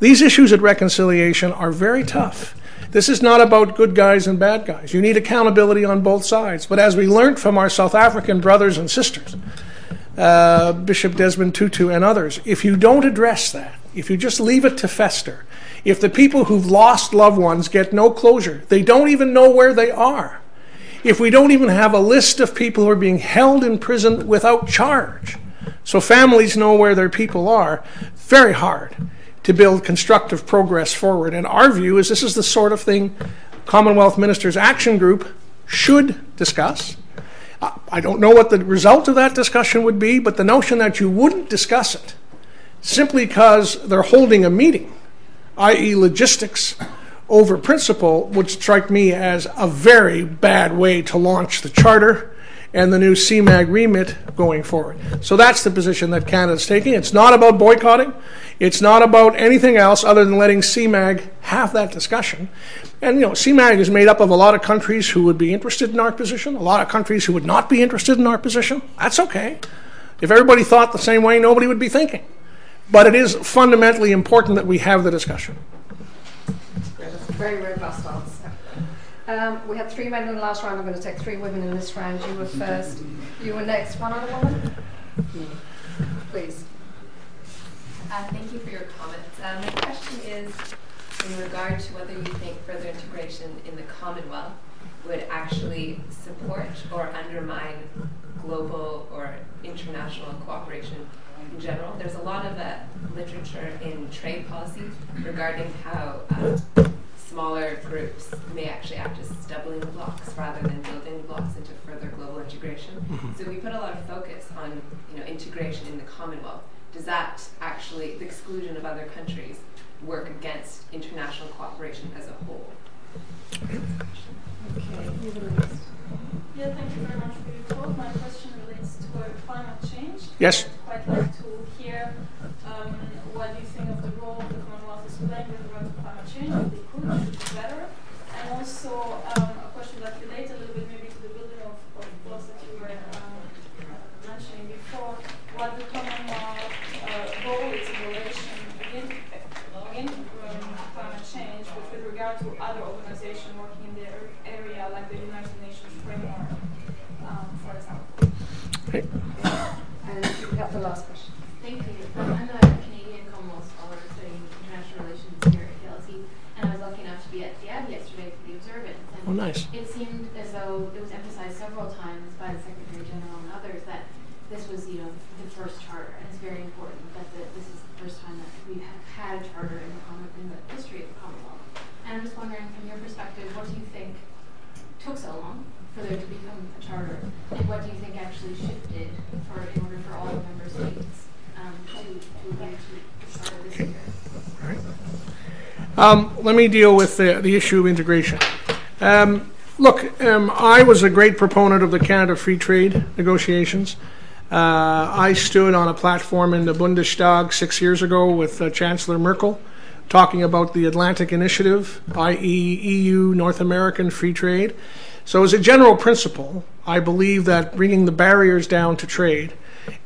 S2: These issues at reconciliation are very tough. This is not about good guys and bad guys. You need accountability on both sides. But as we learned from our South African brothers and sisters, uh, Bishop Desmond Tutu and others, if you don't address that, if you just leave it to fester, if the people who've lost loved ones get no closure, they don't even know where they are, if we don't even have a list of people who are being held in prison without charge, so families know where their people are, very hard to build constructive progress forward. And our view is this is the sort of thing Commonwealth Ministers Action Group should discuss. I don't know what the result of that discussion would be, but the notion that you wouldn't discuss it simply because they're holding a meeting, i.e., logistics over principle, would strike me as a very bad way to launch the charter and the new CMAG remit going forward. So that's the position that Canada's taking. It's not about boycotting. It's not about anything else other than letting CMAG have that discussion. And you know, CMAG is made up of a lot of countries who would be interested in our position, a lot of countries who would not be interested in our position. That's okay. If everybody thought the same way, nobody would be thinking. But it is fundamentally important that we have the discussion.
S1: Very robust answer. Um, we had three men in the last round. I'm going to take three women in this round. You were first. You were next. One other woman? Please.
S9: Uh, thank you for your comments. Uh, my question is in regard to whether you think further integration in the Commonwealth would actually support or undermine global or international cooperation in general. There's a lot of uh, literature in trade policy regarding how uh, smaller groups may actually act as stumbling blocks rather than building blocks into further global integration. So we put a lot of focus on you know integration in the Commonwealth. Does that actually, the exclusion of other countries, work against international cooperation as a whole? Okay.
S10: Yeah, thank you very much for your talk. My question relates to climate change.
S2: Yes.
S10: I'd quite like to hear um, what you think of the role the Commonwealth is playing with regard to climate change,
S11: Thank you.
S2: Me deal with the, the issue of integration. Um, look, um, I was a great proponent of the Canada Free Trade negotiations. Uh, I stood on a platform in the Bundestag six years ago with uh, Chancellor Merkel talking about the Atlantic Initiative, i.e., EU North American free trade. So, as a general principle, I believe that bringing the barriers down to trade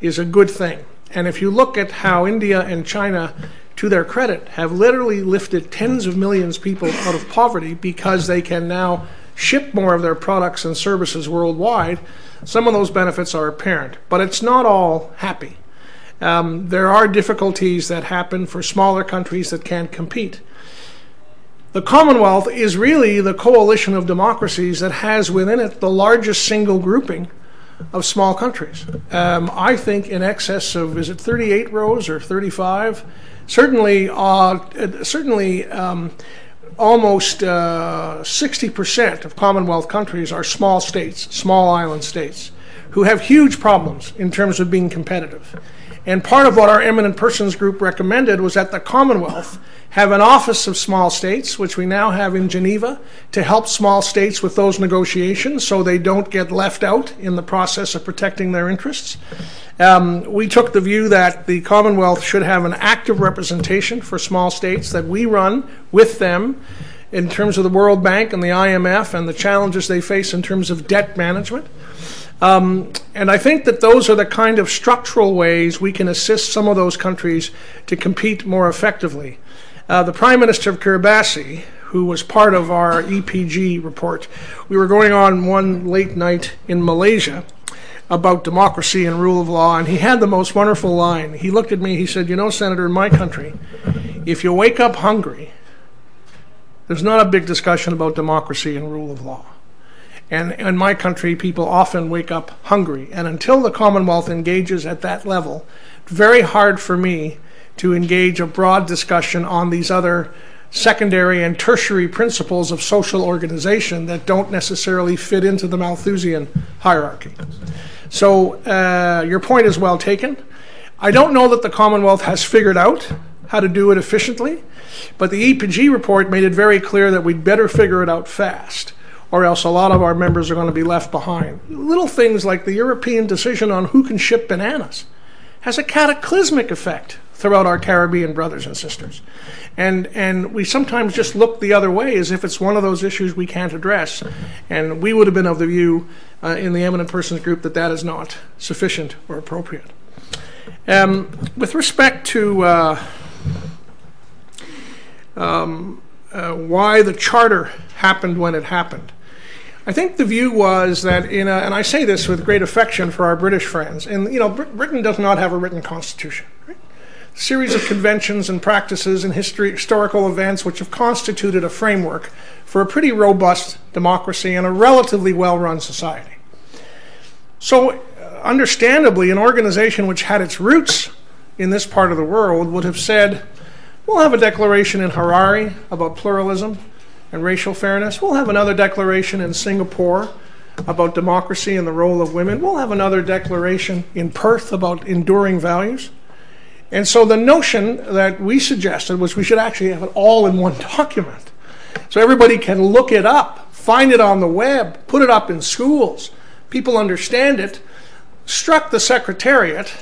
S2: is a good thing. And if you look at how India and China, to their credit, have literally lifted tens of millions of people out of poverty because they can now ship more of their products and services worldwide, some of those benefits are apparent. But it's not all happy. Um, there are difficulties that happen for smaller countries that can't compete. The Commonwealth is really the coalition of democracies that has within it the largest single grouping of small countries. Um, I think in excess of is it 38 rows or 35? Certainly, uh, certainly. Um, almost uh, 60% of Commonwealth countries are small states, small island states, who have huge problems in terms of being competitive. And part of what our eminent persons group recommended was that the Commonwealth have an office of small states, which we now have in Geneva, to help small states with those negotiations so they don't get left out in the process of protecting their interests. Um, we took the view that the Commonwealth should have an active representation for small states that we run with them in terms of the World Bank and the IMF and the challenges they face in terms of debt management. Um, and I think that those are the kind of structural ways we can assist some of those countries to compete more effectively. Uh, the Prime Minister of Kiribati, who was part of our EPG report, we were going on one late night in Malaysia about democracy and rule of law, and he had the most wonderful line. He looked at me, he said, You know, Senator, in my country, if you wake up hungry, there's not a big discussion about democracy and rule of law. And in my country, people often wake up hungry. And until the Commonwealth engages at that level, it's very hard for me to engage a broad discussion on these other secondary and tertiary principles of social organization that don't necessarily fit into the Malthusian hierarchy. So, uh, your point is well taken. I don't know that the Commonwealth has figured out how to do it efficiently, but the EPG report made it very clear that we'd better figure it out fast or else a lot of our members are going to be left behind. Little things like the European decision on who can ship bananas has a cataclysmic effect throughout our Caribbean brothers and sisters. And, and we sometimes just look the other way as if it's one of those issues we can't address. And we would have been of the view uh, in the eminent persons group that that is not sufficient or appropriate. Um, with respect to uh, um, uh, why the charter happened when it happened, I think the view was that and I say this with great affection for our British friends, and you know, Br- Britain does not have a written constitution. A series of conventions and practices and historical events which have constituted a framework for a pretty robust democracy and a relatively well-run society. So, uh, understandably, an organization which had its roots in this part of the world would have said, we'll have a declaration in Harare about pluralism and racial fairness. We'll have another declaration in Singapore about democracy and the role of women. We'll have another declaration in Perth about enduring values. And so the notion that we suggested was we should actually have it all in one [laughs] document. So everybody can look it up, find it on the web, put it up in schools, people understand it, struck the Secretariat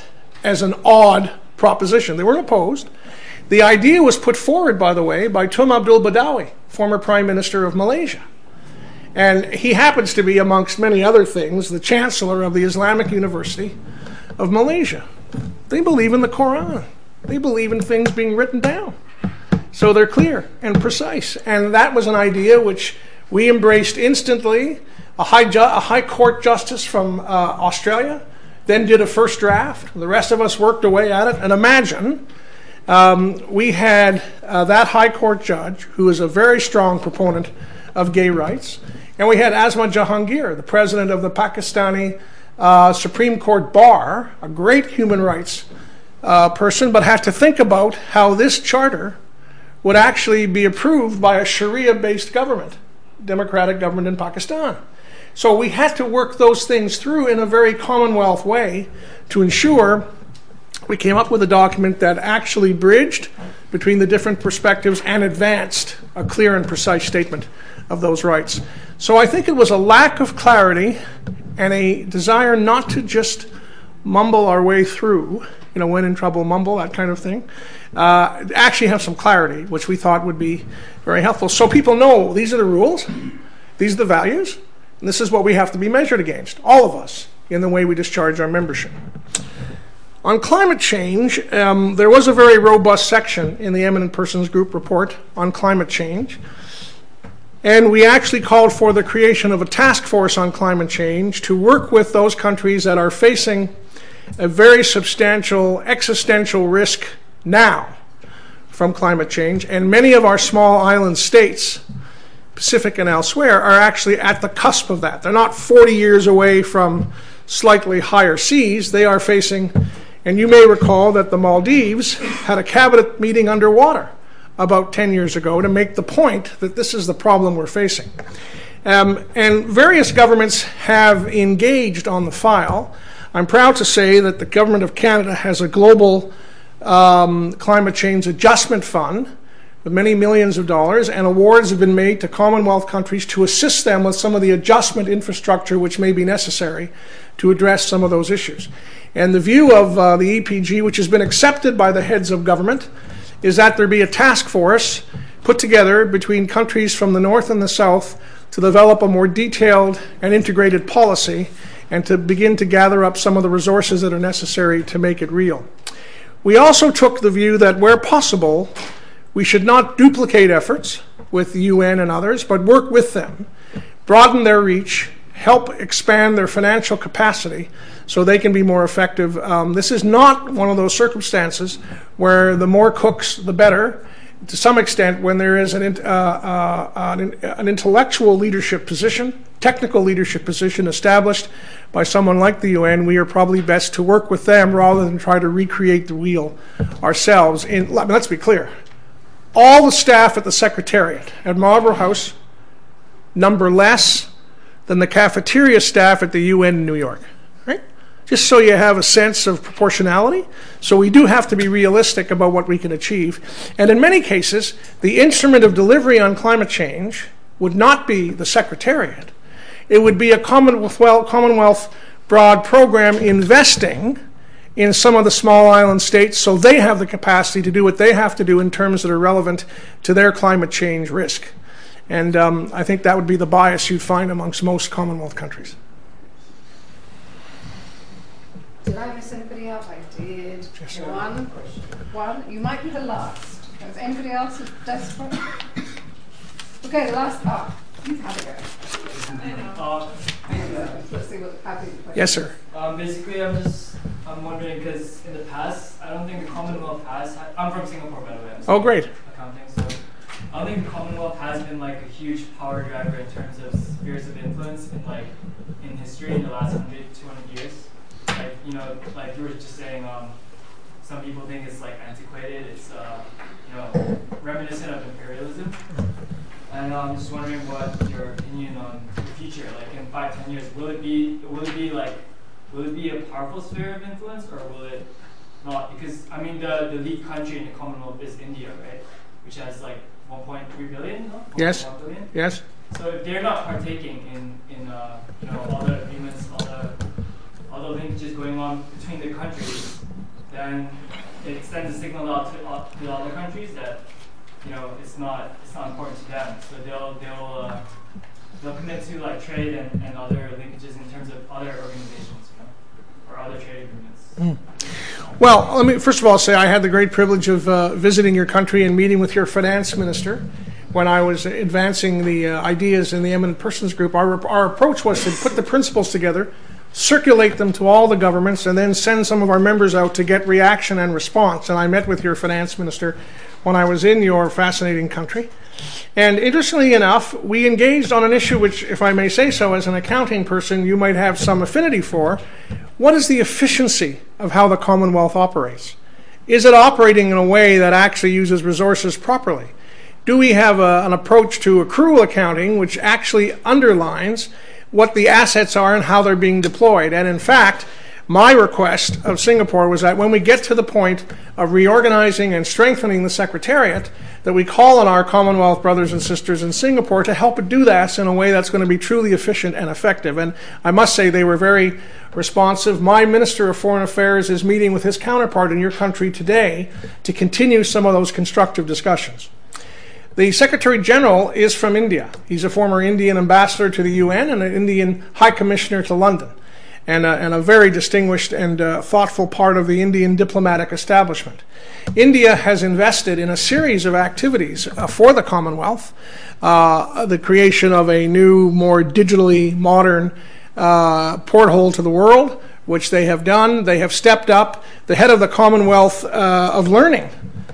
S2: as an odd proposition. They weren't opposed. The idea was put forward, by the way, by Tun Abdul Badawi, former Prime Minister of Malaysia. And he happens to be, amongst many other things, the Chancellor of the Islamic University of Malaysia. They believe in the Quran, they believe in things being written down. So they're clear and precise. And that was an idea which we embraced instantly. A high, ju- a high court justice from uh, Australia then did a first draft. The rest of us worked away at it. And imagine we had uh, that high court judge, who is a very strong proponent of gay rights, and we had Asma Jahangir, the president of the Pakistani uh, Supreme Court Bar, a great human rights uh, person, but had to think about how this charter would actually be approved by a Sharia based government, democratic government in Pakistan. So we had to work those things through in a very Commonwealth way to ensure we came up with a document that actually bridged between the different perspectives and advanced a clear and precise statement of those rights. So I think it was a lack of clarity and a desire not to just mumble our way through, you know, when in trouble, mumble, that kind of thing. Uh, actually have some clarity, which we thought would be very helpful. So people know these are the rules, these are the values, and this is what we have to be measured against, all of us, in the way we discharge our membership. On climate change, um, there was a very robust section in the Eminent Persons Group report on climate change. And we actually called for the creation of a task force on climate change to work with those countries that are facing a very substantial existential risk now from climate change. And many of our small island states, Pacific and elsewhere, are actually at the cusp of that. They're not 40 years away from slightly higher seas, they are facing and you may recall that the Maldives had a cabinet meeting underwater about 10 years ago to make the point that this is the problem we're facing. Um, and various governments have engaged on the file. I'm proud to say that the Government of Canada has a global um, climate change adjustment fund with many millions of dollars, and awards have been made to Commonwealth countries to assist them with some of the adjustment infrastructure which may be necessary to address some of those issues. And the view of uh, the EPG, which has been accepted by the heads of government, is that there be a task force put together between countries from the north and the south to develop a more detailed and integrated policy and to begin to gather up some of the resources that are necessary to make it real. We also took the view that where possible, we should not duplicate efforts with the UN and others, but work with them, broaden their reach, help expand their financial capacity so they can be more effective. Um, this is not one of those circumstances where the more cooks, the better. To some extent, when there is an, uh, uh, an, an intellectual leadership position, technical leadership position established by someone like the UN, we are probably best to work with them rather than try to recreate the wheel ourselves. Let's be clear all the staff at the Secretariat at Marlborough House number less than the cafeteria staff at the UN in New York just so you have a sense of proportionality. So we do have to be realistic about what we can achieve. And in many cases, the instrument of delivery on climate change would not be the Secretariat. It would be a Commonwealth, Commonwealth broad program investing in some of the small island states so they have the capacity to do what they have to do in terms that are relevant to their climate change risk. And um, I think that would be the bias you'd find amongst most Commonwealth countries.
S1: Did I miss anybody out? I did. Yes, one. One. You might be the last. Is anybody else desperate? Okay, the last. Ah, you've had a go. Let's see what happens.
S2: Yes, sir.
S12: Um, basically, I'm just I'm wondering because in the past, I don't think the Commonwealth has. I'm from Singapore, by the way.
S2: oh, great.
S12: Accounting, so I don't think the Commonwealth has been like a huge power driver in terms of spheres of influence in like in history in the last 100, 200 years like you know, like you were just saying, um, some people think it's like antiquated. It's uh, you know reminiscent of imperialism. And I'm just wondering what your opinion on the future, like in five, ten years, will it be will it be like will it be a powerful sphere of influence or will it not? Because I mean the, the lead country in the Commonwealth is India, right? Which has like 1.3 billion, no?
S2: Yes.
S12: 1.1 billion?
S2: Yes?
S12: So if they're not partaking in, in uh, you know all the agreements, all the all the linkages going on between the countries, then it sends a signal out to, to other countries that you know it's not it's not important to them. So they'll they'll uh, they'll commit to like trade and, and other linkages in terms of other organizations, you know, or other trade agreements.
S2: Well, let me first of all say I had the great privilege of uh, visiting your country and meeting with your finance minister when I was advancing the uh, ideas in the eminent persons group. Our, our approach was to put the principles together, circulate them to all the governments, and then send some of our members out to get reaction and response. And I met with your finance minister when I was in your fascinating country. And interestingly enough, we engaged on an issue which, if I may say so, as an accounting person, you might have some affinity for. What is the efficiency of how the Commonwealth operates? Is it operating in a way that actually uses resources properly? Do we have a, an approach to accrual accounting which actually underlines what the assets are and how they're being deployed? And in fact, my request of Singapore was that when we get to the point of reorganizing and strengthening the Secretariat, that we call on our Commonwealth brothers and sisters in Singapore to help do that in a way that's going to be truly efficient and effective. And I must say they were very responsive. My Minister of Foreign Affairs is meeting with his counterpart in your country today to continue some of those constructive discussions. The Secretary General is from India. He's a former Indian ambassador to the UN and an Indian High Commissioner to London, and a, and a very distinguished and uh, thoughtful part of the Indian diplomatic establishment. India has invested in a series of activities uh, for the Commonwealth, uh, the creation of a new, more digitally modern uh, porthole to the world, which they have done. They have stepped up. The head of the Commonwealth uh, of Learning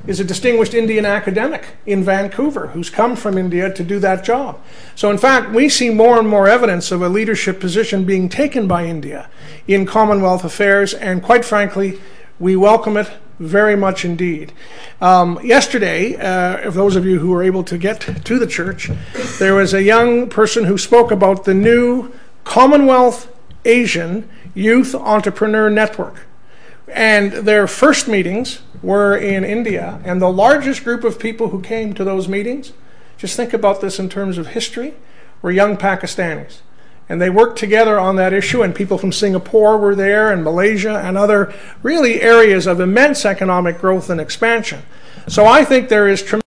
S2: is a distinguished Indian academic in Vancouver who's come from India to do that job. So, in fact, we see more and more evidence of a leadership position being taken by India in Commonwealth affairs, and quite frankly, we welcome it very much indeed. Um, yesterday, uh, for those of you who were able to get to the church, there was a young person who spoke about the new Commonwealth Asian Youth Entrepreneur Network. And their first meetings were in India, and the largest group of people who came to those meetings, just think about this in terms of history, were young Pakistanis. And they worked together on that issue, and people from Singapore were there, and Malaysia, and other really areas of immense economic growth and expansion. So I think there is tremendous.